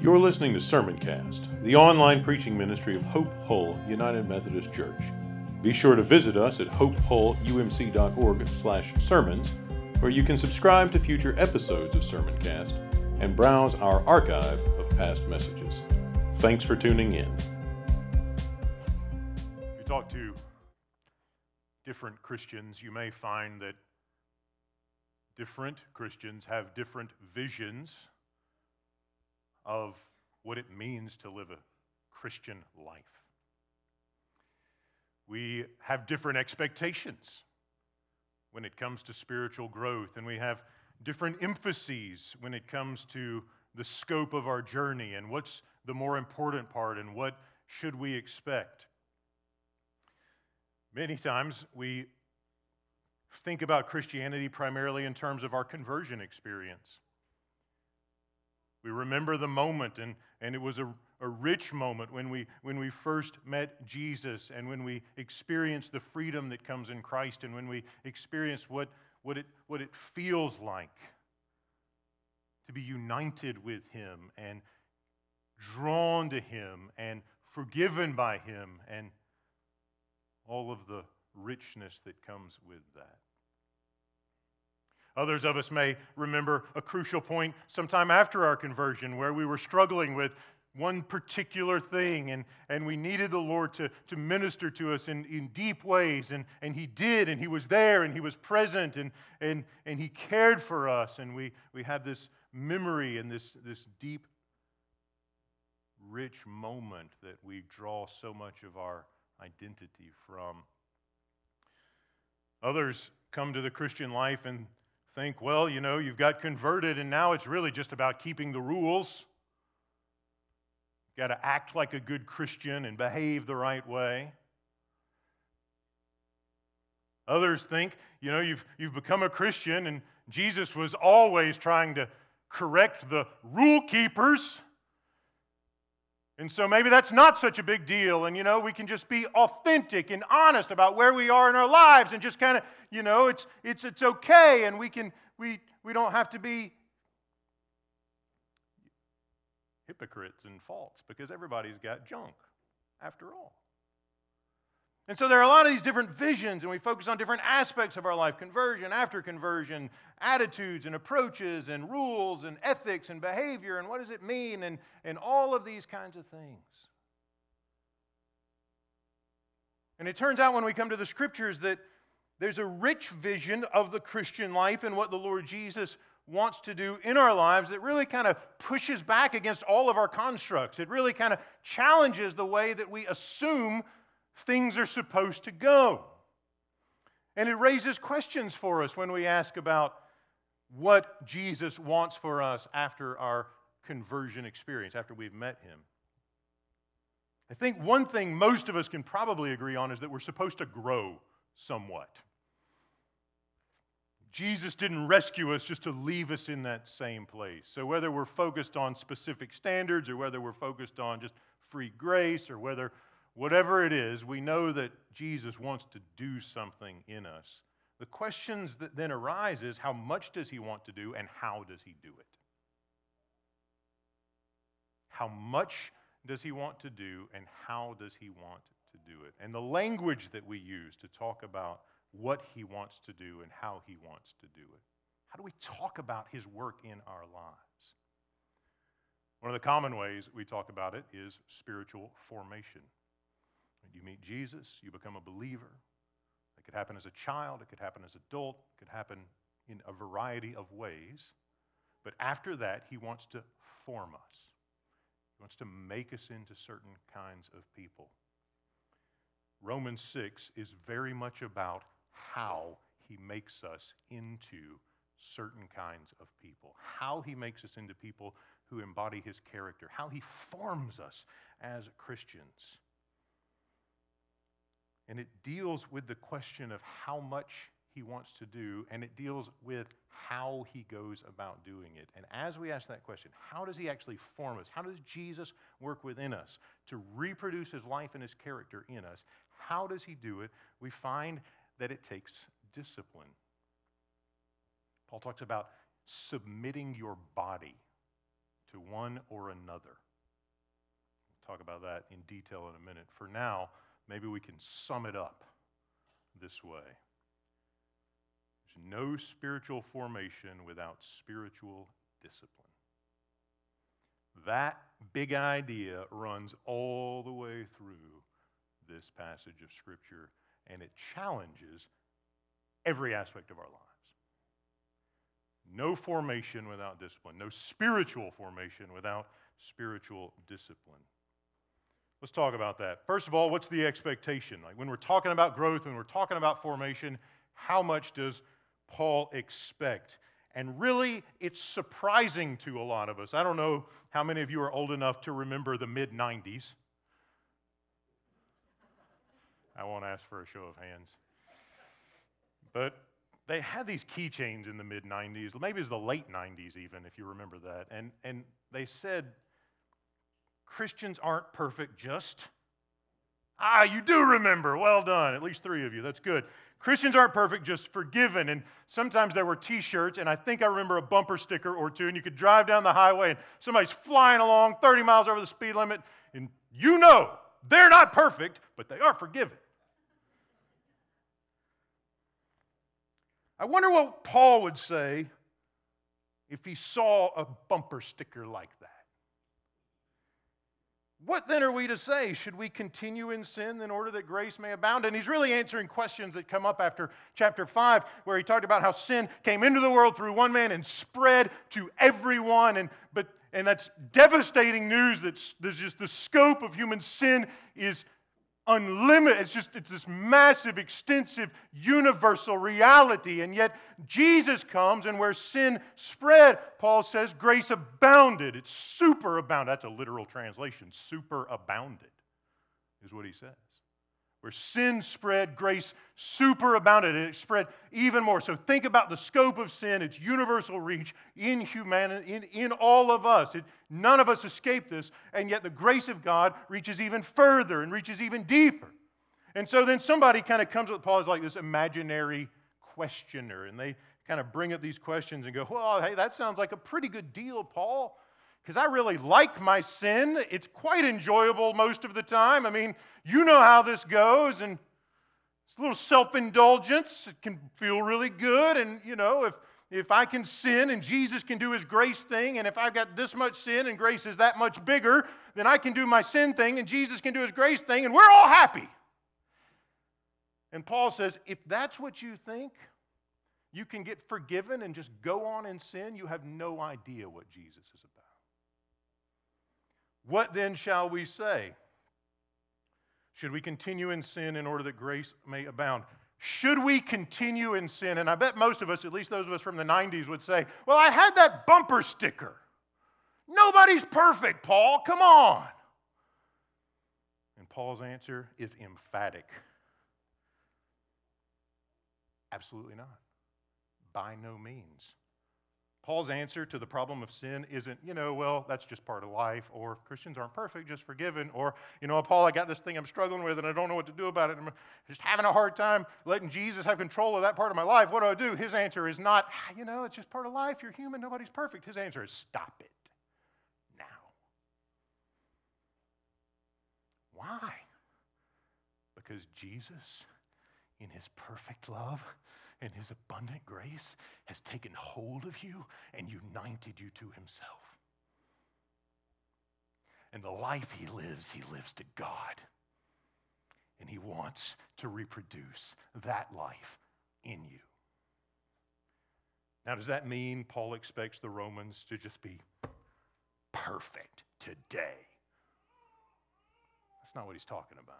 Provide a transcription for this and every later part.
You're listening to Sermoncast, the online preaching ministry of Hope Hull United Methodist Church. Be sure to visit us at hopehullumc.org/sermons, where you can subscribe to future episodes of Sermoncast and browse our archive of past messages. Thanks for tuning in. If you talk to different Christians, you may find that different Christians have different visions of what it means to live a Christian life. We have different expectations when it comes to spiritual growth, and we have different emphases when it comes to the scope of our journey and what's the more important part and what should we expect. Many times we think about Christianity primarily in terms of our conversion experience. We remember the moment, and, and it was a, a rich moment when we, when we first met Jesus and when we experienced the freedom that comes in Christ and when we experienced what, what, it, what it feels like to be united with Him and drawn to Him and forgiven by Him and all of the richness that comes with that. Others of us may remember a crucial point sometime after our conversion where we were struggling with one particular thing and, and we needed the Lord to, to minister to us in, in deep ways. And, and He did, and He was there, and He was present, and, and, and He cared for us. And we, we had this memory and this, this deep, rich moment that we draw so much of our identity from. Others come to the Christian life and think, well, you know, you've got converted and now it's really just about keeping the rules. You've got to act like a good Christian and behave the right way. Others think, you know, you've, you've become a Christian and Jesus was always trying to correct the rule keepers. And so maybe that's not such a big deal. And, you know, we can just be authentic and honest about where we are in our lives and just kind of, you know, it's, it's, it's okay. And we, can, we, we don't have to be hypocrites and false because everybody's got junk after all. And so there are a lot of these different visions, and we focus on different aspects of our life conversion, after conversion, attitudes and approaches, and rules and ethics and behavior, and what does it mean, and, and all of these kinds of things. And it turns out when we come to the scriptures that there's a rich vision of the Christian life and what the Lord Jesus wants to do in our lives that really kind of pushes back against all of our constructs. It really kind of challenges the way that we assume things are supposed to go. And it raises questions for us when we ask about what Jesus wants for us after our conversion experience, after we've met him. I think one thing most of us can probably agree on is that we're supposed to grow somewhat. Jesus didn't rescue us just to leave us in that same place. So, whether we're focused on specific standards or whether we're focused on just free grace or whether whatever it is, we know that Jesus wants to do something in us. The questions that then arise is how much does he want to do and how does he do it? How much does he want to do and how does he want to do it? And the language that we use to talk about what he wants to do and how he wants to do it. How do we talk about his work in our lives? One of the common ways we talk about it is spiritual formation. You meet Jesus, you become a believer. It could happen as a child, it could happen as an adult, it could happen in a variety of ways. But after that, he wants to form us. He wants to make us into certain kinds of people. Romans 6 is very much about how he makes us into certain kinds of people, how he makes us into people who embody his character, how he forms us as Christians. And it deals with the question of how much he wants to do, and it deals with how he goes about doing it. And as we ask that question, how does he actually form us? How does Jesus work within us to reproduce his life and his character in us? How does he do it? We find that it takes discipline. Paul talks about submitting your body to one or another. We'll talk about that in detail in a minute. For now, maybe we can sum it up this way There's no spiritual formation without spiritual discipline. That big idea runs all the way through this passage of Scripture, and it challenges every aspect of our lives. No formation without discipline, no spiritual formation without spiritual discipline. Let's talk about that. First of all, what's the expectation? Like when we're talking about growth, when we're talking about formation, how much does Paul expect? And really, it's surprising to a lot of us. I don't know how many of you are old enough to remember the mid 90s. I won't ask for a show of hands. But they had these keychains in the mid 90s, maybe it was the late 90s, even, if you remember that. And, and they said, Christians aren't perfect, just. Ah, you do remember. Well done. At least three of you. That's good. Christians aren't perfect, just forgiven. And sometimes there were t shirts, and I think I remember a bumper sticker or two, and you could drive down the highway, and somebody's flying along 30 miles over the speed limit, and you know they're not perfect, but they are forgiven. I wonder what Paul would say if he saw a bumper sticker like that. What then are we to say? Should we continue in sin in order that grace may abound? And he's really answering questions that come up after chapter 5, where he talked about how sin came into the world through one man and spread to everyone. And, but, and that's devastating news that there's just the scope of human sin is unlimited. It's just it's this massive, extensive, universal reality. And yet Jesus comes, and where sin spread, Paul says, grace abounded. It's super abounded. That's a literal translation. Super abounded is what he says. Where sin spread, grace superabounded, and it spread even more. So think about the scope of sin, its universal reach in humanity, in, in all of us. It, none of us escape this, and yet the grace of God reaches even further and reaches even deeper. And so then somebody kind of comes with Paul as like this imaginary questioner, and they kind of bring up these questions and go, Well, hey, that sounds like a pretty good deal, Paul because I really like my sin. It's quite enjoyable most of the time. I mean, you know how this goes, and it's a little self indulgence. It can feel really good. And, you know, if, if I can sin and Jesus can do his grace thing, and if I've got this much sin and grace is that much bigger, then I can do my sin thing and Jesus can do his grace thing, and we're all happy. And Paul says, if that's what you think, you can get forgiven and just go on in sin, you have no idea what Jesus is about. What then shall we say? Should we continue in sin in order that grace may abound? Should we continue in sin? And I bet most of us, at least those of us from the 90s, would say, Well, I had that bumper sticker. Nobody's perfect, Paul. Come on. And Paul's answer is emphatic Absolutely not. By no means. Paul's answer to the problem of sin isn't, you know, well, that's just part of life, or Christians aren't perfect, just forgiven, or, you know, Paul, I got this thing I'm struggling with and I don't know what to do about it. I'm just having a hard time letting Jesus have control of that part of my life. What do I do? His answer is not, ah, you know, it's just part of life. You're human. Nobody's perfect. His answer is stop it now. Why? Because Jesus, in his perfect love, and his abundant grace has taken hold of you and united you to himself. And the life he lives, he lives to God. And he wants to reproduce that life in you. Now, does that mean Paul expects the Romans to just be perfect today? That's not what he's talking about.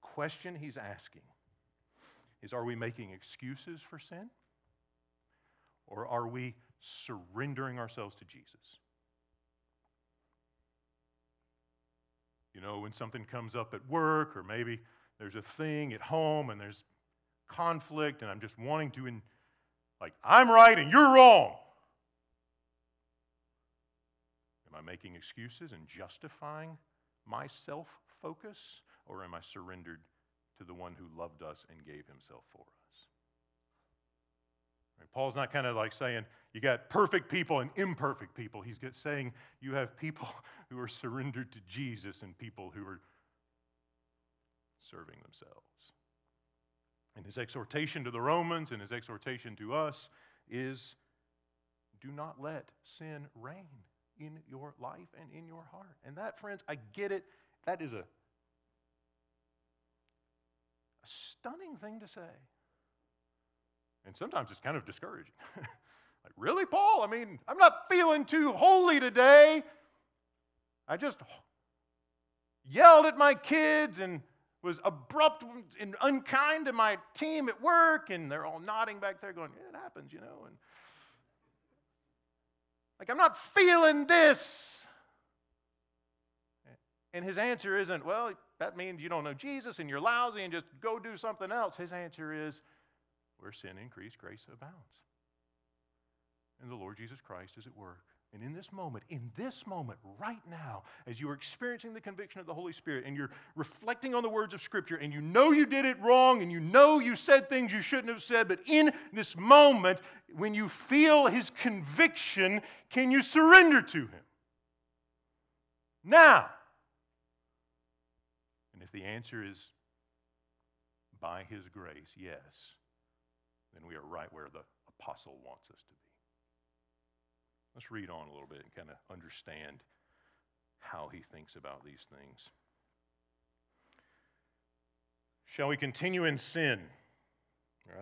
Question he's asking is are we making excuses for sin? Or are we surrendering ourselves to Jesus? You know, when something comes up at work, or maybe there's a thing at home and there's conflict, and I'm just wanting to, in, like, I'm right and you're wrong. Am I making excuses and justifying my self focus, or am I surrendered to the one who loved us and gave himself for us. Right? Paul's not kind of like saying you got perfect people and imperfect people. He's saying you have people who are surrendered to Jesus and people who are serving themselves. And his exhortation to the Romans and his exhortation to us is do not let sin reign in your life and in your heart. And that, friends, I get it. That is a, a stunning thing to say. And sometimes it's kind of discouraging. like, really, Paul? I mean, I'm not feeling too holy today. I just yelled at my kids and was abrupt and unkind to my team at work, and they're all nodding back there, going, yeah, It happens, you know. And like, I'm not feeling this. And his answer isn't, well, that means you don't know Jesus and you're lousy and just go do something else. His answer is, where sin increased, grace abounds. And the Lord Jesus Christ is at work. And in this moment, in this moment, right now, as you are experiencing the conviction of the Holy Spirit and you're reflecting on the words of Scripture and you know you did it wrong and you know you said things you shouldn't have said, but in this moment, when you feel His conviction, can you surrender to Him? Now. And if the answer is by His grace, yes, then we are right where the apostle wants us to be. Let's read on a little bit and kind of understand how he thinks about these things. Shall we continue in sin?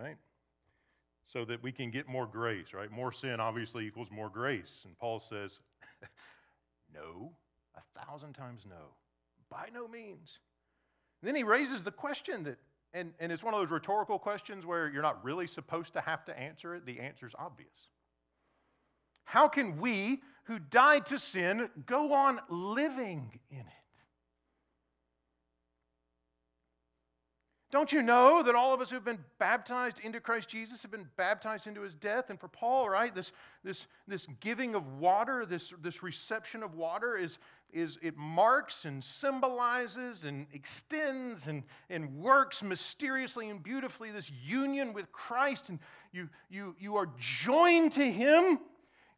Right? So that we can get more grace, right? More sin obviously equals more grace. And Paul says, no, a thousand times no. By no means. Then he raises the question that, and, and it's one of those rhetorical questions where you're not really supposed to have to answer it. The answer's obvious. How can we who died to sin go on living in it? Don't you know that all of us who've been baptized into Christ Jesus have been baptized into his death? And for Paul, right, this, this, this giving of water, this, this reception of water is, is it marks and symbolizes and extends and, and works mysteriously and beautifully this union with Christ. And you, you, you are joined to him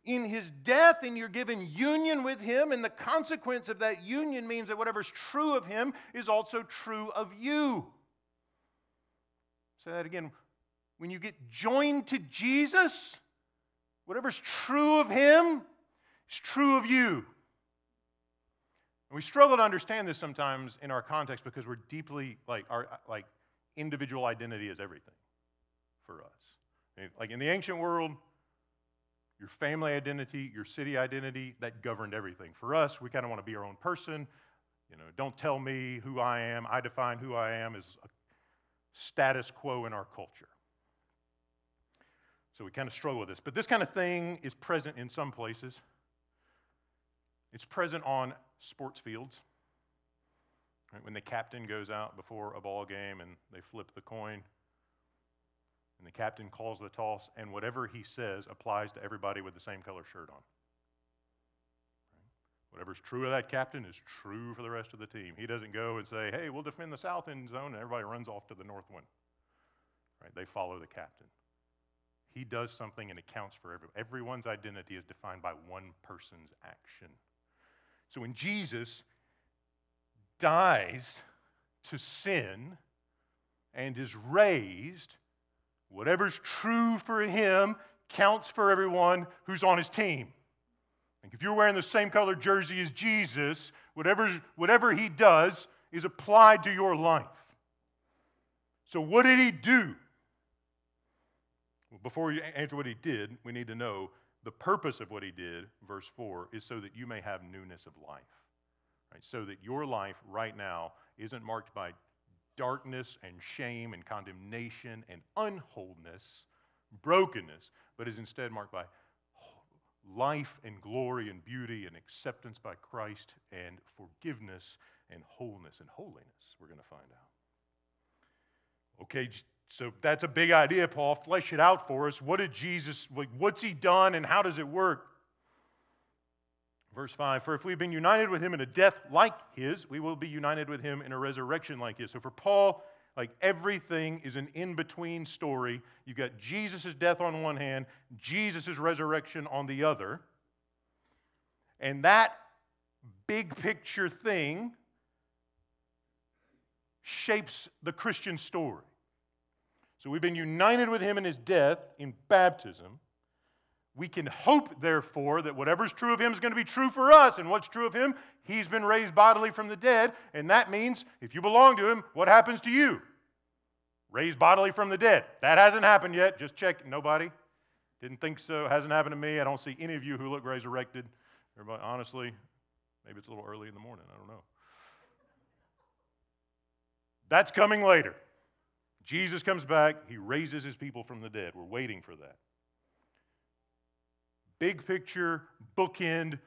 in his death and you're given union with him. And the consequence of that union means that whatever's true of him is also true of you. Say that again. When you get joined to Jesus, whatever's true of him is true of you. And we struggle to understand this sometimes in our context because we're deeply like our like individual identity is everything for us. Like in the ancient world, your family identity, your city identity, that governed everything. For us, we kind of want to be our own person. You know, don't tell me who I am. I define who I am as a status quo in our culture. So we kind of struggle with this. But this kind of thing is present in some places. It's present on sports fields. Right? When the captain goes out before a ball game and they flip the coin, and the captain calls the toss, and whatever he says applies to everybody with the same color shirt on. Whatever's true of that captain is true for the rest of the team. He doesn't go and say, hey, we'll defend the south end zone, and everybody runs off to the north one. Right? They follow the captain. He does something and it counts for everyone. Everyone's identity is defined by one person's action. So when Jesus dies to sin and is raised, whatever's true for him counts for everyone who's on his team. If you're wearing the same color jersey as Jesus, whatever, whatever he does is applied to your life. So, what did he do? Well, before you answer what he did, we need to know the purpose of what he did, verse 4, is so that you may have newness of life. Right? So that your life right now isn't marked by darkness and shame and condemnation and unwholeness, brokenness, but is instead marked by life and glory and beauty and acceptance by Christ and forgiveness and wholeness and holiness, we're going to find out. Okay, so that's a big idea, Paul. Flesh it out for us. What did Jesus, what's he done and how does it work? Verse 5 For if we've been united with him in a death like his, we will be united with him in a resurrection like his. So for Paul, Like everything is an in between story. You've got Jesus' death on one hand, Jesus' resurrection on the other. And that big picture thing shapes the Christian story. So we've been united with him in his death in baptism. We can hope, therefore, that whatever's true of him is going to be true for us. And what's true of him? He's been raised bodily from the dead. And that means if you belong to him, what happens to you? Raised bodily from the dead. That hasn't happened yet. Just check. Nobody? Didn't think so. Hasn't happened to me. I don't see any of you who look resurrected. Everybody, honestly, maybe it's a little early in the morning. I don't know. That's coming later. Jesus comes back. He raises his people from the dead. We're waiting for that. Big picture, bookend,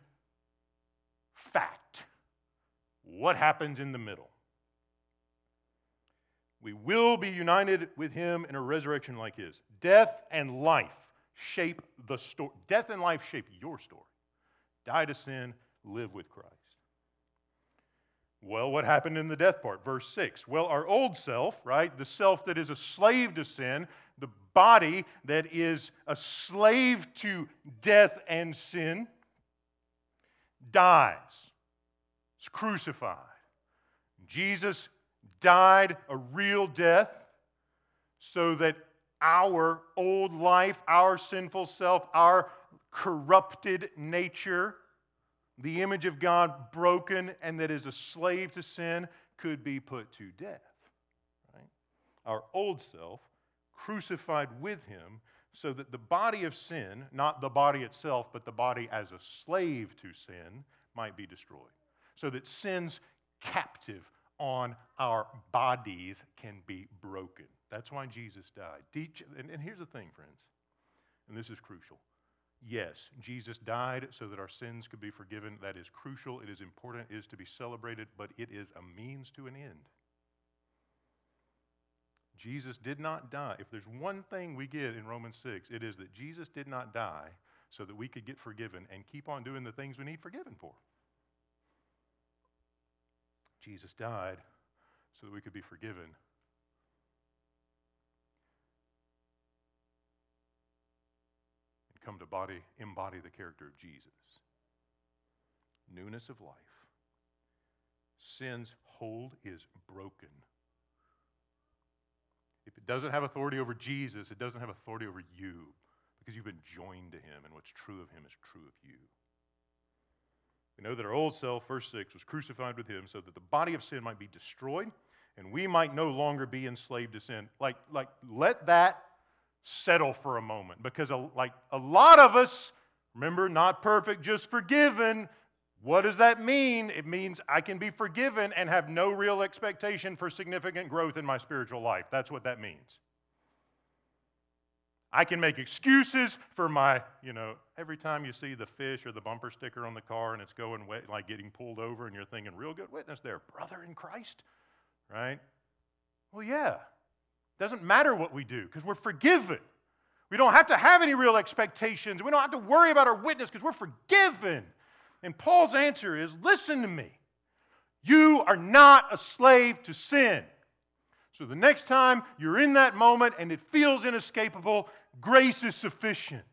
fact. What happens in the middle? We will be united with him in a resurrection like his. Death and life shape the story. Death and life shape your story. Die to sin, live with Christ. Well, what happened in the death part? Verse 6. Well, our old self, right, the self that is a slave to sin, the body that is a slave to death and sin, dies. It's crucified. Jesus died a real death so that our old life, our sinful self, our corrupted nature, the image of God broken and that is a slave to sin, could be put to death. Right? Our old self crucified with him so that the body of sin, not the body itself, but the body as a slave to sin, might be destroyed. So that sin's captive on our bodies can be broken. That's why Jesus died. And here's the thing, friends, and this is crucial. Yes, Jesus died so that our sins could be forgiven. That is crucial. It is important. It is to be celebrated, but it is a means to an end. Jesus did not die. If there's one thing we get in Romans 6, it is that Jesus did not die so that we could get forgiven and keep on doing the things we need forgiven for. Jesus died so that we could be forgiven come to body, embody the character of Jesus. Newness of life. Sin's hold is broken. If it doesn't have authority over Jesus, it doesn't have authority over you because you've been joined to him, and what's true of him is true of you. We know that our old self, verse 6, was crucified with him so that the body of sin might be destroyed and we might no longer be enslaved to sin. Like, like let that settle for a moment because, a, like, a lot of us, remember, not perfect, just forgiven. What does that mean? It means I can be forgiven and have no real expectation for significant growth in my spiritual life. That's what that means. I can make excuses for my, you know, every time you see the fish or the bumper sticker on the car and it's going wet, like getting pulled over, and you're thinking, real good witness there, brother in Christ, right? Well, yeah. Doesn't matter what we do because we're forgiven. We don't have to have any real expectations. We don't have to worry about our witness because we're forgiven. And Paul's answer is listen to me. You are not a slave to sin. So the next time you're in that moment and it feels inescapable, grace is sufficient.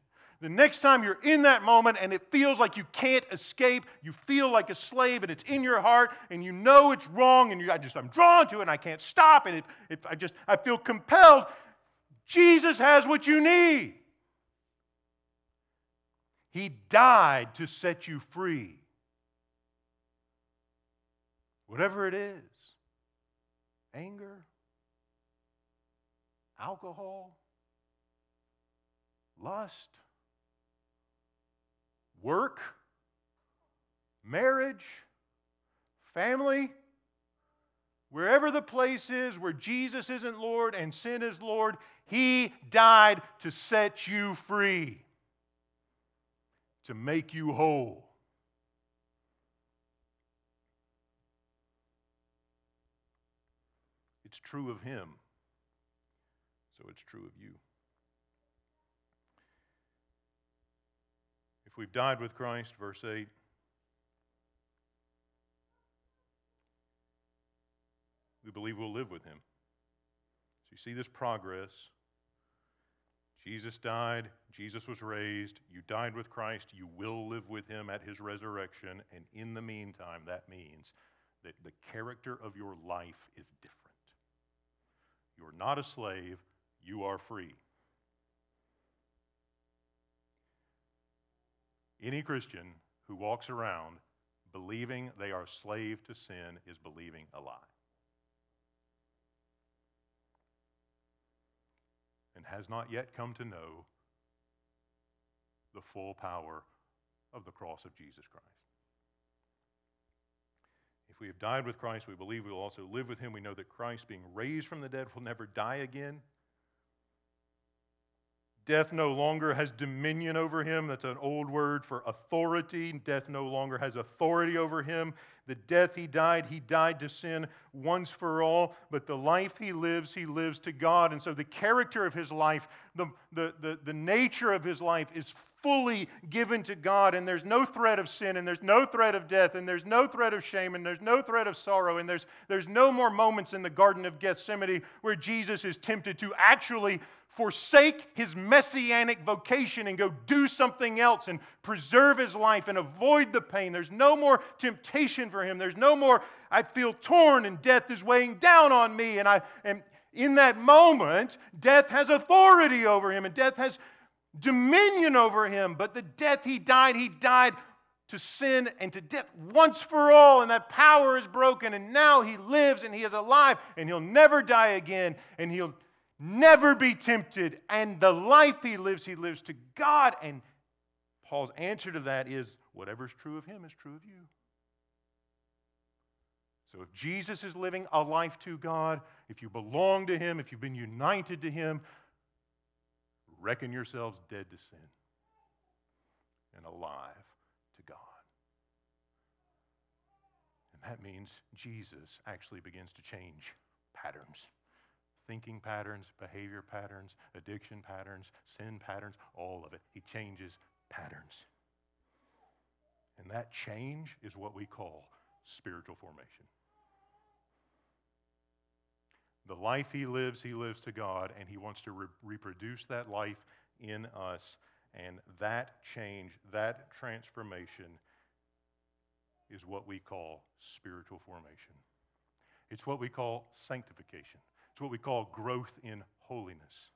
The next time you're in that moment and it feels like you can't escape, you feel like a slave and it's in your heart and you know it's wrong and you, I just, I'm drawn to it and I can't stop and if, if I just, I feel compelled, Jesus has what you need. He died to set you free. Whatever it is anger, alcohol, lust, work, marriage, family, wherever the place is where Jesus isn't Lord and sin is Lord, He died to set you free, to make you whole. It's true of Him, so it's true of you. If we've died with Christ, verse 8, we believe we'll live with him. So you see this progress. Jesus died, Jesus was raised, you died with Christ, you will live with him at his resurrection, and in the meantime, that means that the character of your life is different. You're not a slave, you are free. Any Christian who walks around believing they are slave to sin is believing a lie. And has not yet come to know the full power of the cross of Jesus Christ. If we have died with Christ, we believe we will also live with him. We know that Christ, being raised from the dead, will never die again. Death no longer has dominion over him. That's an old word for authority. Death no longer has authority over him. The death he died, he died to sin once for all, but the life he lives, he lives to God. And so the character of his life, the, the, the, the nature of his life is fully given to God, and there's no threat of sin, and there's no threat of death, and there's no threat of shame, and there's no threat of sorrow, and there's, there's no more moments in the Garden of Gethsemane where Jesus is tempted to actually forsake his messianic vocation and go do something else and preserve his life and avoid the pain. There's no more temptation for him. There's no more, I feel torn and death is weighing down on me. And, I, and in that moment, death has authority over him and death has dominion over him. But the death he died, he died to sin and to death once for all, and that power is broken, and now he lives and he is alive, and he'll never die again, and he'll never be tempted, and the life he lives, he lives to God. And Paul's answer to that is whatever's true of him is true of you. So if Jesus is living a life to God, if you belong to him, if you've been united to him, reckon yourselves dead to sin and alive to God. And that means Jesus actually begins to change patterns thinking patterns, behavior patterns, addiction patterns, sin patterns, all of it. He changes patterns. And that change is what we call spiritual formation. The life he lives, he lives to God, and he wants to re- reproduce that life in us. And that change, that transformation, is what we call spiritual formation. It's what we call sanctification. It's what we call growth in holiness.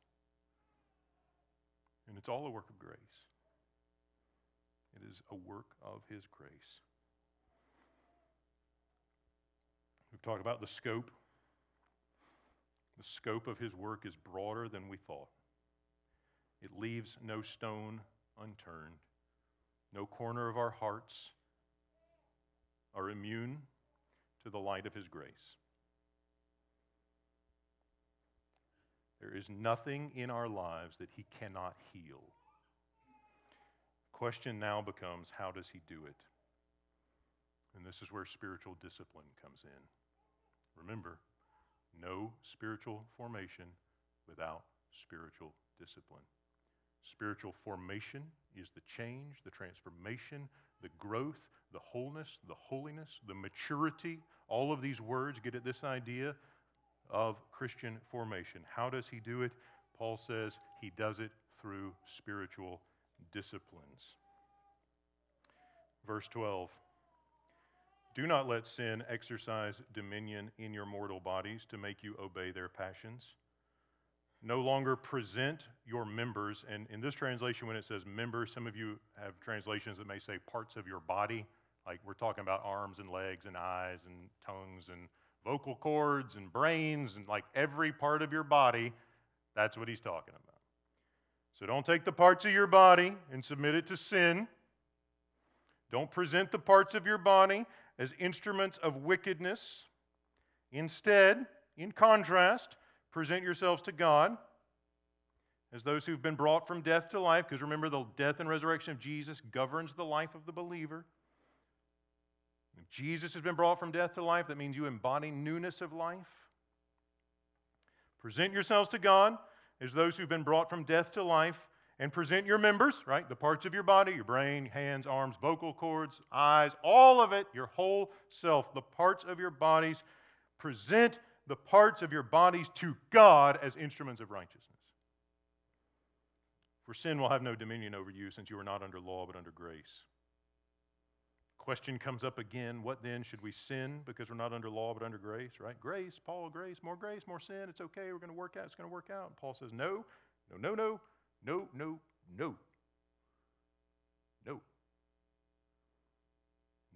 And it's all a work of grace. It is a work of His grace. We've talked about the scope. The scope of His work is broader than we thought. It leaves no stone unturned, no corner of our hearts are immune to the light of His grace. There is nothing in our lives that He cannot heal. Question now becomes how does He do it? And this is where spiritual discipline comes in. Remember, no spiritual formation without spiritual discipline. Spiritual formation is the change, the transformation, the growth, the wholeness, the holiness, the maturity. All of these words get at this idea of Christian formation. How does he do it? Paul says he does it through spiritual disciplines. Verse 12 Do not let sin exercise dominion in your mortal bodies to make you obey their passions. No longer present your members, and in this translation, when it says members, some of you have translations that may say parts of your body, like we're talking about arms and legs and eyes and tongues and vocal cords and brains and like every part of your body. That's what he's talking about. So don't take the parts of your body and submit it to sin. Don't present the parts of your body as instruments of wickedness. Instead, in contrast, present yourselves to God as those who've been brought from death to life, because remember, the death and resurrection of Jesus governs the life of the believer. Jesus has been brought from death to life, that means you embody newness of life. Present yourselves to God as those who've been brought from death to life, and present your members, right? The parts of your body, your brain, hands, arms, vocal cords, eyes, all of it, your whole self, the parts of your bodies. Present the parts of your bodies to God as instruments of righteousness. For sin will have no dominion over you, since you are not under law, but under grace. Question comes up again what then? Should we sin because we're not under law, but under grace, right? Grace, Paul, grace, more grace, more sin. It's okay. We're going to work out. It's going to work out. And Paul says, no, no, no, no, no, no, no. No. And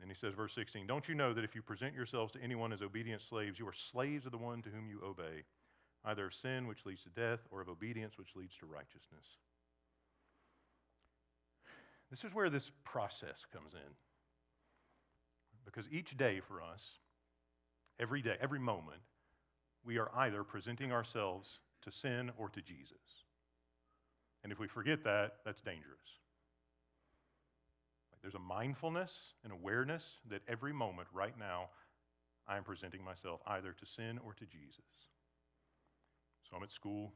then he says, verse 16, Don't you know that if you present yourselves to anyone as obedient slaves, you are slaves of the one to whom you obey, either of sin, which leads to death, or of obedience, which leads to righteousness? This is where this process comes in. Because each day for us, every day, every moment, we are either presenting ourselves to sin or to Jesus. And if we forget that, that's dangerous. There's a mindfulness and awareness that every moment right now I am presenting myself either to sin or to Jesus. So I'm at school.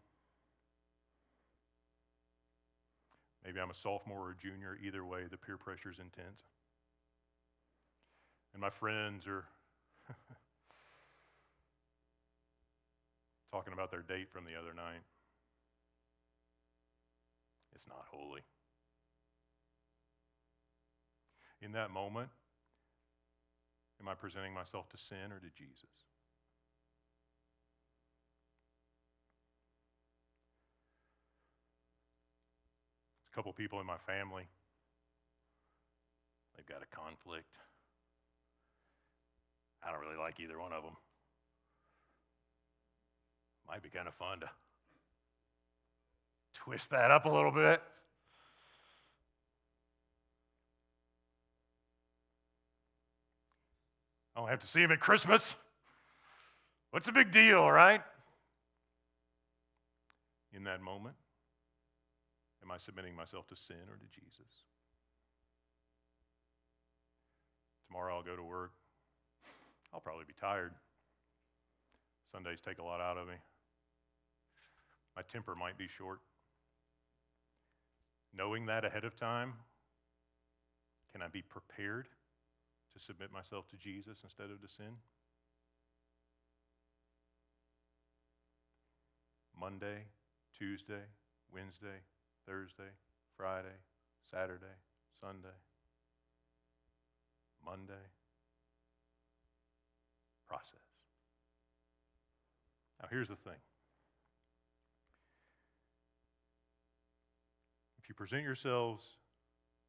Maybe I'm a sophomore or a junior. Either way, the peer pressure is intense. And my friends are talking about their date from the other night. It's not holy. In that moment, am I presenting myself to sin or to Jesus? a couple people in my family. They've got a conflict. I don't really like either one of them. Might be kind of fun to twist that up a little bit. I don't have to see him at Christmas. What's the big deal, right? In that moment, am I submitting myself to sin or to Jesus? Tomorrow I'll go to work. I'll probably be tired. Sundays take a lot out of me. My temper might be short. Knowing that ahead of time, can I be prepared to submit myself to Jesus instead of to sin? Monday, Tuesday, Wednesday, Thursday, Friday, Saturday, Sunday, Monday. Process. Now, here's the thing if you present yourselves,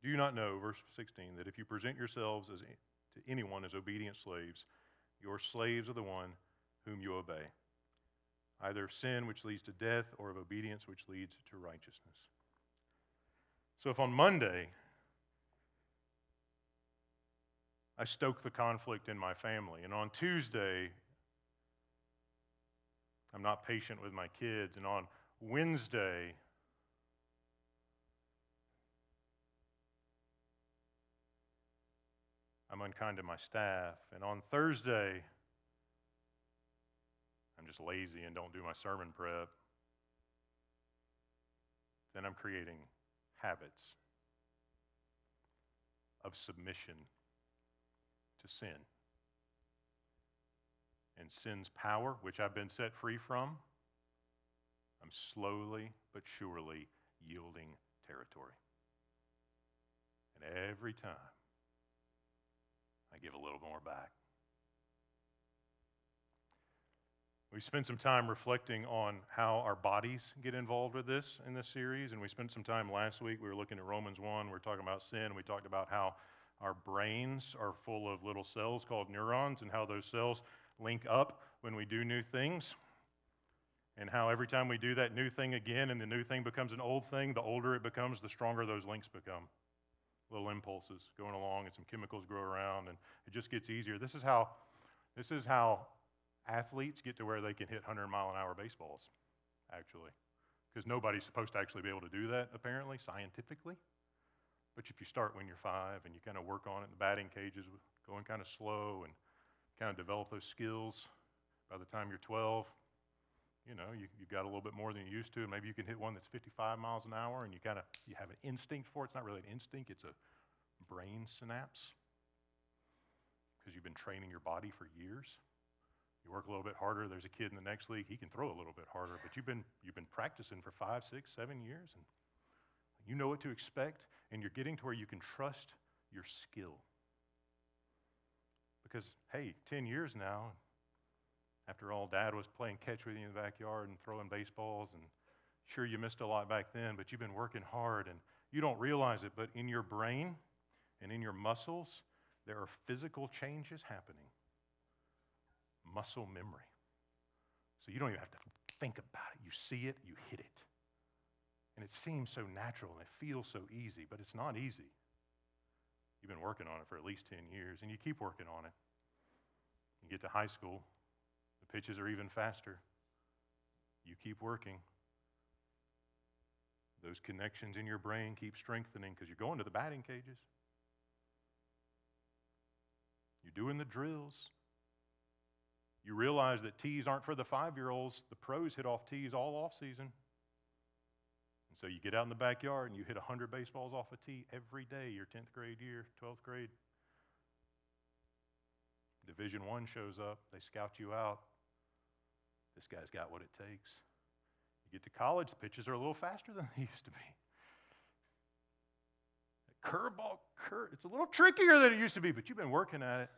do you not know, verse 16, that if you present yourselves as, to anyone as obedient slaves, your slaves are the one whom you obey, either of sin, which leads to death, or of obedience, which leads to righteousness. So if on Monday I stoke the conflict in my family, and on Tuesday I'm not patient with my kids, and on Wednesday I'm unkind to my staff, and on Thursday I'm just lazy and don't do my sermon prep, then I'm creating habits of submission to sin. And sin's power, which I've been set free from, I'm slowly but surely yielding territory. And every time, I give a little more back. We spent some time reflecting on how our bodies get involved with this in this series, and we spent some time last week. We were looking at Romans 1. We're talking about sin, we talked about how our brains are full of little cells called neurons, and how those cells link up when we do new things. And how every time we do that new thing again and the new thing becomes an old thing, the older it becomes, the stronger those links become. Little impulses going along, and some chemicals grow around, and it just gets easier. This is how, this is how athletes get to where they can hit 100 mile an hour baseballs, actually. Because nobody's supposed to actually be able to do that, apparently, scientifically. But if you start when you're five and you kind of work on it, in the batting cages going kind of slow and kind of develop those skills, by the time you're 12, you know, you, you've got a little bit more than you used to, and maybe you can hit one that's 55 miles an hour, and you kind of you have an instinct for it. It's not really an instinct; it's a brain synapse because you've been training your body for years You work a little bit harder. There's a kid in the next league. He can throw a little bit harder, but you've been, you've been practicing for five, six, seven years, and you know what to expect, and you're getting to where you can trust your skill. Because, hey, 10 years now, after all, dad was playing catch with you in the backyard and throwing baseballs, and sure, you missed a lot back then, but you've been working hard, and you don't realize it, but in your brain and in your muscles, there are physical changes happening. Muscle memory. So you don't even have to think about it. You see it, you hit it. And it seems so natural and it feels so easy, but it's not easy. You've been working on it for at least 10 years, and you keep working on it. You get to high school, the pitches are even faster. You keep working. Those connections in your brain keep strengthening because you're going to the batting cages. You're doing the drills. You realize that tees aren't for the five year olds. The pros hit off tees all off season. So you get out in the backyard and you hit 100 baseballs off a tee every day your 10th grade year, 12th grade. Division one shows up. They scout you out. This guy's got what it takes. You get to college, the pitches are a little faster than they used to be. Curveball, cur- it's a little trickier than it used to be, but you've been working at it.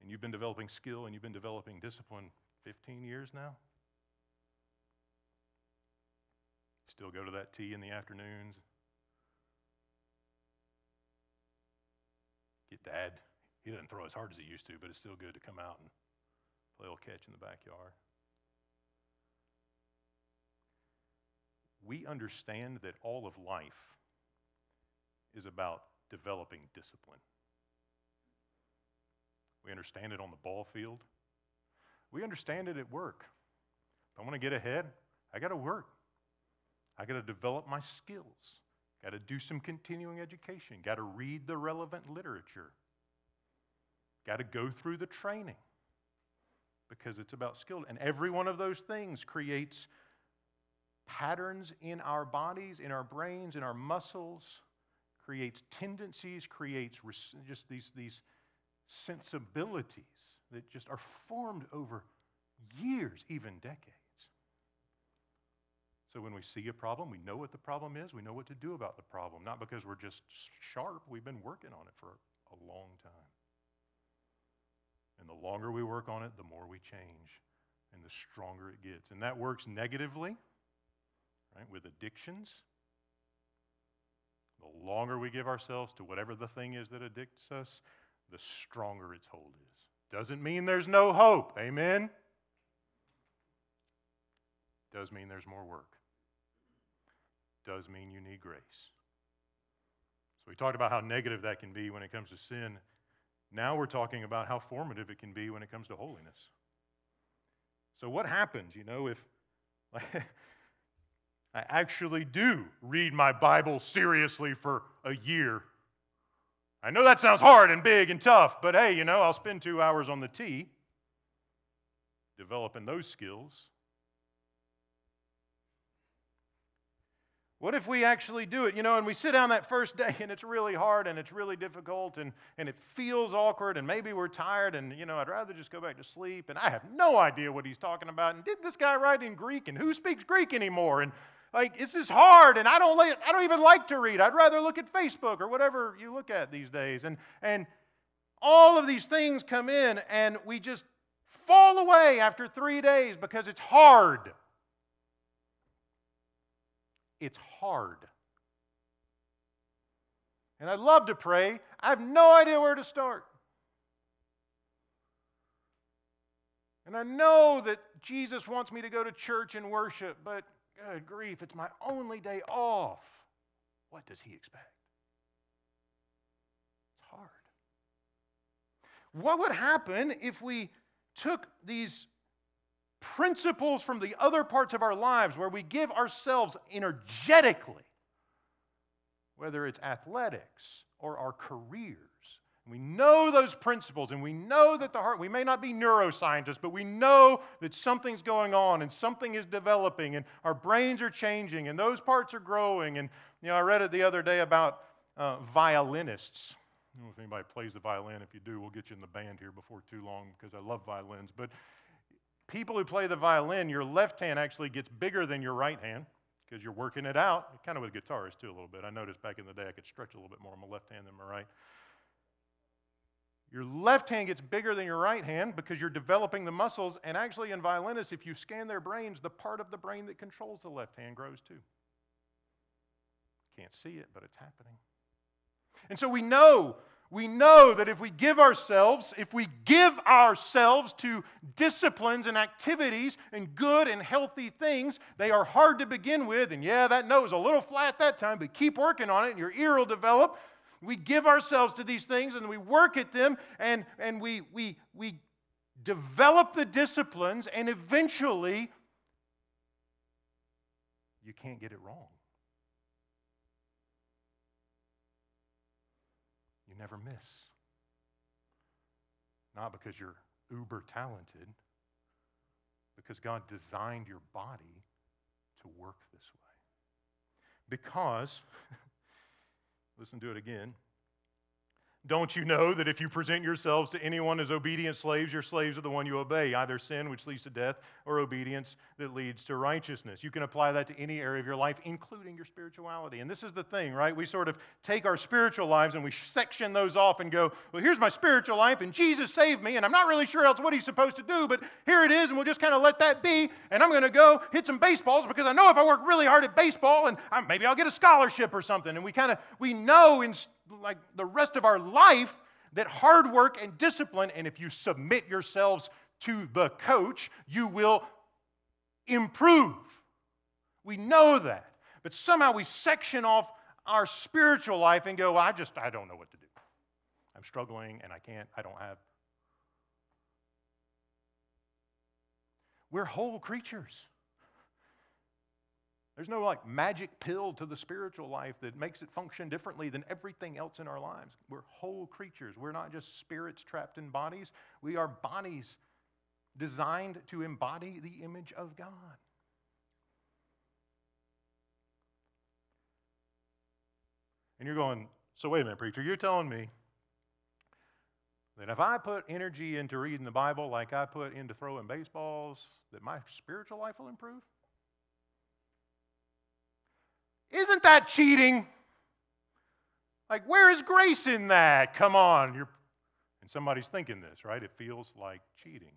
And you've been developing skill and you've been developing discipline 15 years now. Still go to that tee in the afternoons. Get dad. He doesn't throw as hard as he used to, but it's still good to come out and play a little catch in the backyard. We understand that all of life is about developing discipline. We understand it on the ball field. We understand it at work. If I want to get ahead, I got to work. I got to develop my skills. Got to do some continuing education. Got to read the relevant literature. Got to go through the training because it's about skill. And every one of those things creates patterns in our bodies, in our brains, in our muscles, creates tendencies, creates just these, these sensibilities that just are formed over years, even decades. So when we see a problem, we know what the problem is, we know what to do about the problem, not because we're just sharp, we've been working on it for a long time. And the longer we work on it, the more we change and the stronger it gets. And that works negatively, right, with addictions. The longer we give ourselves to whatever the thing is that addicts us, the stronger its hold is. Doesn't mean there's no hope. Amen? Does mean there's more work. Does mean you need grace. So we talked about how negative that can be when it comes to sin. Now we're talking about how formative it can be when it comes to holiness. So what happens, you know, if I actually do read my Bible seriously for a year I know that sounds hard and big and tough, but hey, you know, I'll spend two hours on the tee developing those skills. What if we actually do it? You know, and we sit down that first day and it's really hard and it's really difficult and, and it feels awkward and maybe we're tired and, you know, I'd rather just go back to sleep and I have no idea what he's talking about. And didn't this guy write in Greek? And who speaks Greek anymore? And like this is hard and I don't like, I don't even like to read. I'd rather look at Facebook or whatever you look at these days. And and all of these things come in and we just fall away after 3 days because it's hard. It's hard. And I'd love to pray. I have no idea where to start. And I know that Jesus wants me to go to church and worship, but Good grief, it's my only day off. What does he expect? It's hard. What would happen if we took these principles from the other parts of our lives where we give ourselves energetically, whether it's athletics or our careers, we know those principles and we know that the heart, we may not be neuroscientists, but we know that something's going on and something is developing and our brains are changing and those parts are growing. And, you know, I read it the other day about uh, violinists. I don't know if anybody plays the violin. If you do, we'll get you in the band here before too long because I love violins. But people who play the violin, your left hand actually gets bigger than your right hand because you're working it out. Kind of with guitarists too, a little bit. I noticed back in the day I could stretch a little bit more on my left hand than my right. Your left hand gets bigger than your right hand because you're developing the muscles. And actually, in violinists, if you scan their brains, the part of the brain that controls the left hand grows too. Can't see it, but it's happening. And so we know, we know that if we give ourselves, if we give ourselves to disciplines and activities and good and healthy things, they are hard to begin with. And yeah, that nose a little flat that time, but keep working on it and your ear will develop. We give ourselves to these things and we work at them and, and we, we, we develop the disciplines, and eventually, you can't get it wrong. You never miss. Not because you're uber talented, because God designed your body to work this way. Because Listen to it again. Don't you know that if you present yourselves to anyone as obedient slaves, your slaves are the one you obey, either sin, which leads to death, or obedience that leads to righteousness? You can apply that to any area of your life, including your spirituality. And this is the thing, right? We sort of take our spiritual lives and we section those off and go, well, here's my spiritual life, and Jesus saved me, and I'm not really sure else what he's supposed to do, but here it is, and we'll just kind of let that be. And I'm going to go hit some baseballs because I know if I work really hard at baseball, and I'm, maybe I'll get a scholarship or something. And we kind of, we know in like the rest of our life that hard work and discipline, and if you submit yourselves to the coach, you will improve. We know that. But somehow we section off our spiritual life and go, well, I just, I don't know what to do. I'm struggling and I can't, I don't have. We're whole creatures. There's no like magic pill to the spiritual life that makes it function differently than everything else in our lives. We're whole creatures. We're not just spirits trapped in bodies, we are bodies designed to embody the image of God. And you're going, so wait a minute, preacher, you're telling me that if I put energy into reading the Bible like I put into throwing baseballs, that my spiritual life will improve? Isn't that cheating? Like, where is grace in that? Come on. You're... And somebody's thinking this, right? It feels like cheating.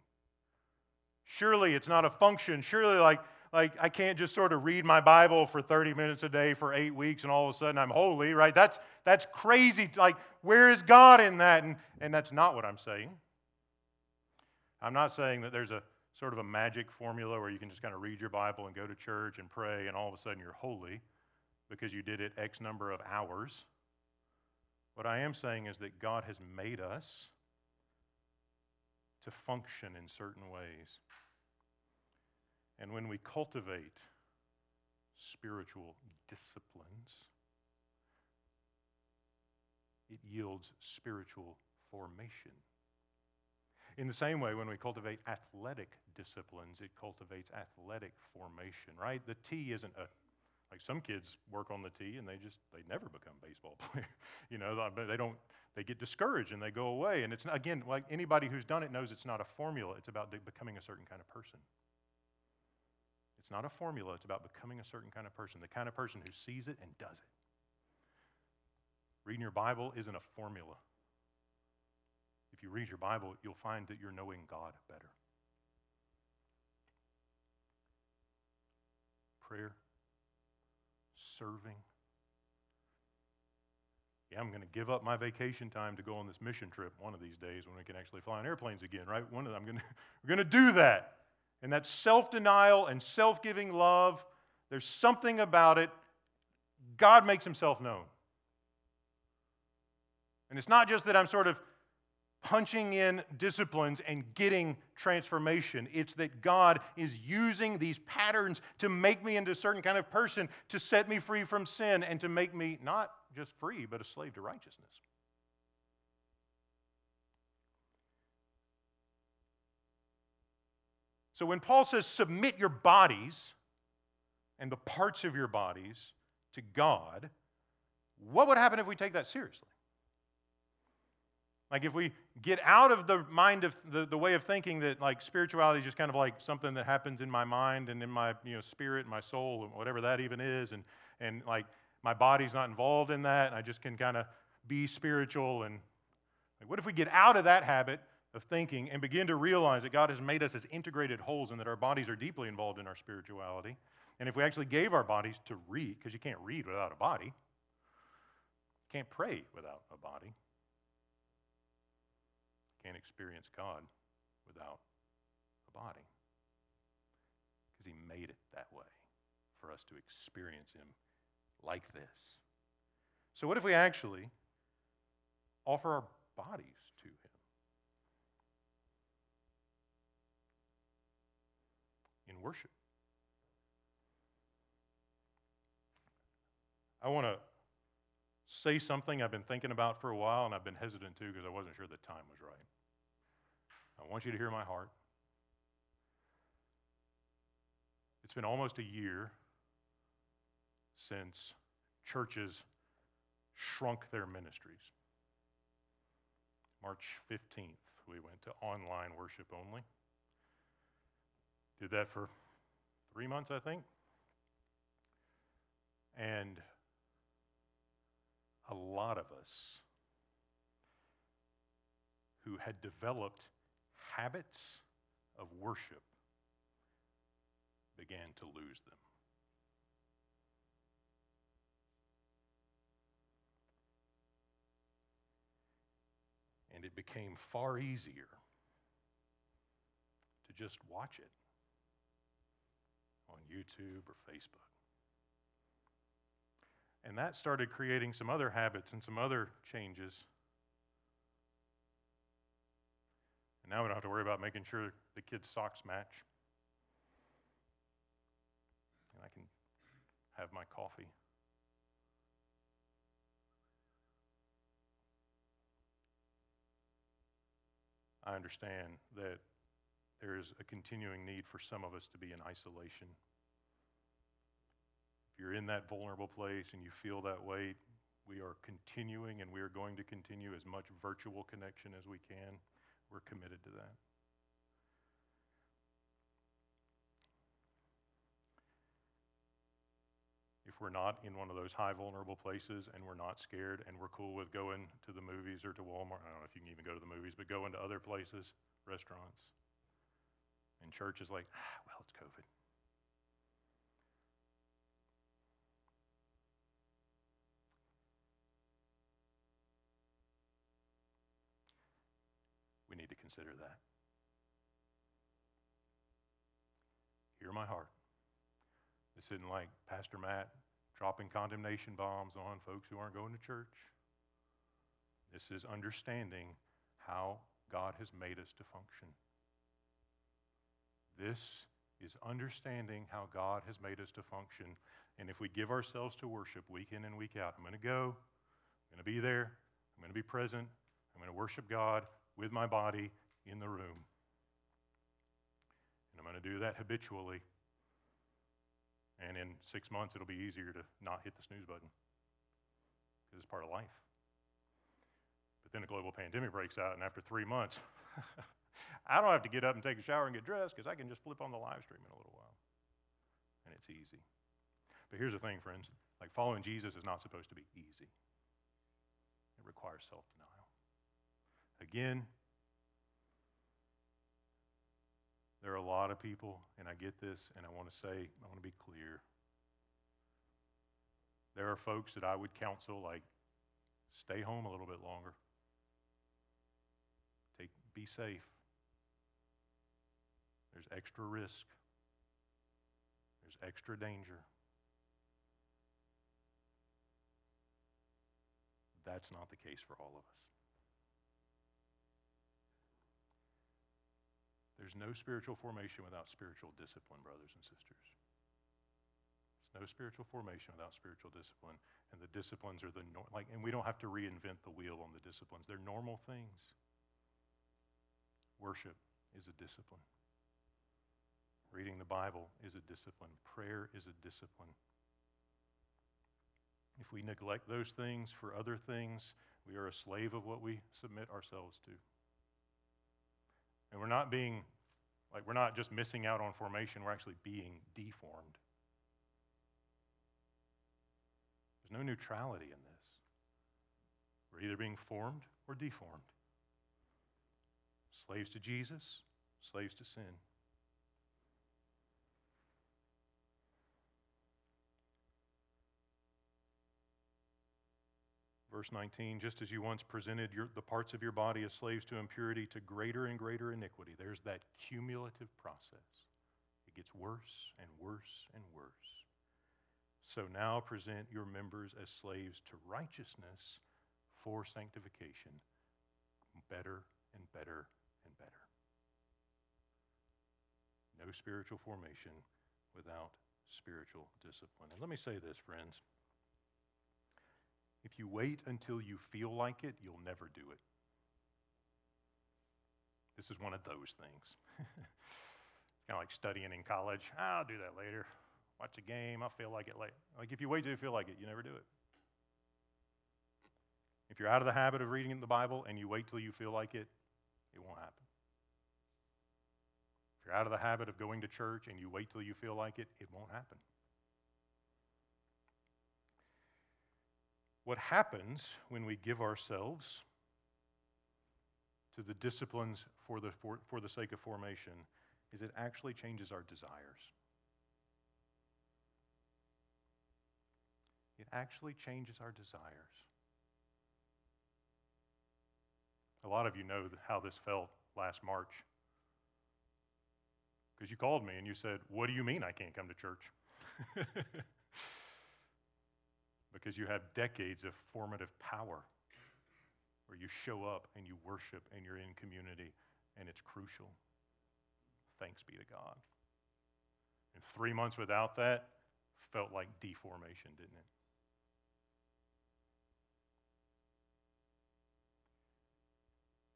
Surely it's not a function. Surely, like, like I can't just sort of read my Bible for 30 minutes a day for eight weeks and all of a sudden I'm holy, right? That's, that's crazy. Like, where is God in that? And, and that's not what I'm saying. I'm not saying that there's a sort of a magic formula where you can just kind of read your Bible and go to church and pray and all of a sudden you're holy because you did it X number of hours. What I am saying is that God has made us to function in certain ways. And when we cultivate spiritual disciplines, it yields spiritual formation. In the same way, when we cultivate athletic disciplines, it cultivates athletic formation, right? The T isn't a like some kids work on the tee and they just they never become baseball players. you know, they don't they get discouraged and they go away. And it's not, again like anybody who's done it knows it's not a formula. It's about becoming a certain kind of person. It's not a formula. It's about becoming a certain kind of person, the kind of person who sees it and does it. Reading your Bible isn't a formula. If you read your Bible, you'll find that you're knowing God better. Prayer serving. Yeah, I'm going to give up my vacation time to go on this mission trip one of these days when we can actually fly on airplanes again, right? One of them, I'm going to, we're going to do that. And that self denial and self giving love, there's something about it. God makes himself known. And it's not just that I'm sort of punching in disciplines and getting transformation. It's that God is using these patterns to make me into a certain kind of person, to set me free from sin, and to make me not just free, but a slave to righteousness. So when Paul says submit your bodies and the parts of your bodies to God, what would happen if we take that seriously? Like if we get out of the mind of the, the way of thinking that like spirituality is just kind of like something that happens in my mind and in my you know spirit and my soul and whatever that even is, and and like my body's not involved in that, and I just can kind of be spiritual and like, what if we get out of that habit of thinking and begin to realize that God has made us as integrated wholes and that our bodies are deeply involved in our spirituality? And if we actually gave our bodies to read, because you can't read without a body, can't pray without a body, can't experience God without a body. Because He made it that way for us to experience Him like this. So, what if we actually offer our bodies to Him? In worship. I want to say something I've been thinking about for a while, and I've been hesitant to because I wasn't sure the time was right. I want you to hear my heart. It's been almost a year since churches shrunk their ministries. March 15th, we went to online worship only. Did that for three months, I think. And a lot of us who had developed habits of worship began to lose them. And it became far easier to just watch it on YouTube or Facebook. And that started creating some other habits and some other changes. And now we don't have to worry about making sure the kids' socks match. And I can have my coffee. I understand that there is a continuing need for some of us to be in isolation If you're in that vulnerable place and you feel that way, we are continuing and we are going to continue as much virtual connection as we can. We're committed to that. If we're not in one of those high vulnerable places and we're not scared and we're cool with going to the movies or to Walmart, I don't know if you can even go to the movies, but going to other places, restaurants, and church is like, ah, well, it's COVID. Consider that. Hear my heart. This isn't like Pastor Matt dropping condemnation bombs on folks who aren't going to church. This is understanding how God has made us to function. This is understanding how God has made us to function. And if we give ourselves to worship week in and week out, I'm going to go, I'm going to be there, I'm going to be present, I'm going to worship God, with my body in the room. And I'm going to do that habitually. And in six months, it'll be easier to not hit the snooze button because it's part of life. But then a global pandemic breaks out, and after three months, I don't have to get up and take a shower and get dressed because I can just flip on the live stream in a little while. And it's easy. But here's the thing, friends like following Jesus is not supposed to be easy, it requires self denial. Again, there are a lot of people, and I get this, and I want to say, I want to be clear. There are folks that I would counsel, like, stay home a little bit longer. Take, be safe. There's extra risk. There's extra danger. That's not the case for all of us. There's no spiritual formation without spiritual discipline, brothers and sisters. There's no spiritual formation without spiritual discipline. And the disciplines are the, no, like, and we don't have to reinvent the wheel on the disciplines. They're normal things. Worship is a discipline. Reading the Bible is a discipline. Prayer is a discipline. If we neglect those things for other things, We are a slave of what we submit ourselves to. And we're not being, like, we're not just missing out on formation, we're actually being deformed. There's no neutrality in this. We're either being formed or deformed. Slaves to Jesus, slaves to sin. Verse 19, just as you once presented your, the parts of your body as slaves to impurity to greater and greater iniquity, there's that cumulative process. It gets worse and worse and worse. So now present your members as slaves to righteousness for sanctification, better and better and better. No spiritual formation without spiritual discipline. And let me say this, friends. If you wait until you feel like it, you'll never do it. This is one of those things. it's kind of like studying in college. I'll do that later. Watch a game. I'll feel like it later. Like if you wait till you feel like it, you never do it. If you're out of the habit of reading the Bible and you wait till you feel like it, it won't happen. If you're out of the habit of going to church and you wait till you feel like it, it won't happen. What happens when we give ourselves to the disciplines for the, for, for the sake of formation is it actually changes our desires. It actually changes our desires. A lot of you know how this felt last March. Because you called me and you said, What do you mean I can't come to church? because you have decades of formative power where you show up and you worship and you're in community and it's crucial. Thanks be to God. And three months without that felt like deformation, didn't it?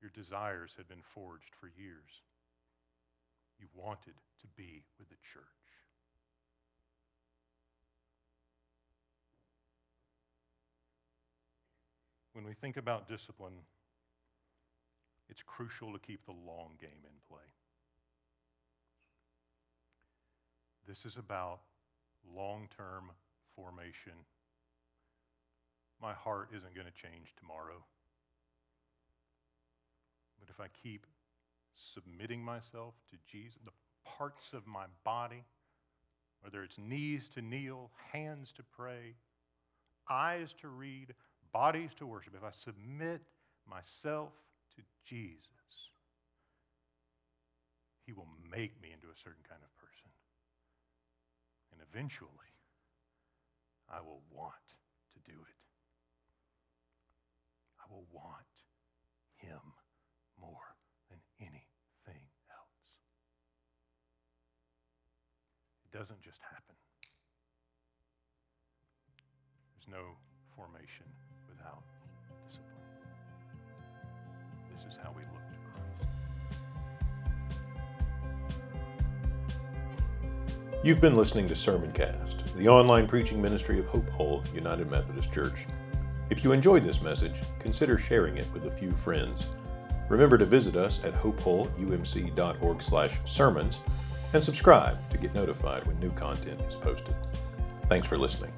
Your desires had been forged for years. You wanted to be with the church. When we think about discipline, it's crucial to keep the long game in play. This is about long term formation. My heart isn't going to change tomorrow. But if I keep submitting myself to Jesus, the parts of my body, whether it's knees to kneel, hands to pray, eyes to read, bodies to worship, if I submit myself to Jesus, He will make me into a certain kind of person. And eventually, I will want to do it. I will want Him more than anything else. It doesn't just happen. There's no formation how we look to Christ. You've been listening to Sermoncast, the online preaching ministry of Hope Hull United Methodist Church. If you enjoyed this message, consider sharing it with a few friends. Remember to visit us at hopehullumc.org/sermons and subscribe to get notified when new content is posted. Thanks for listening.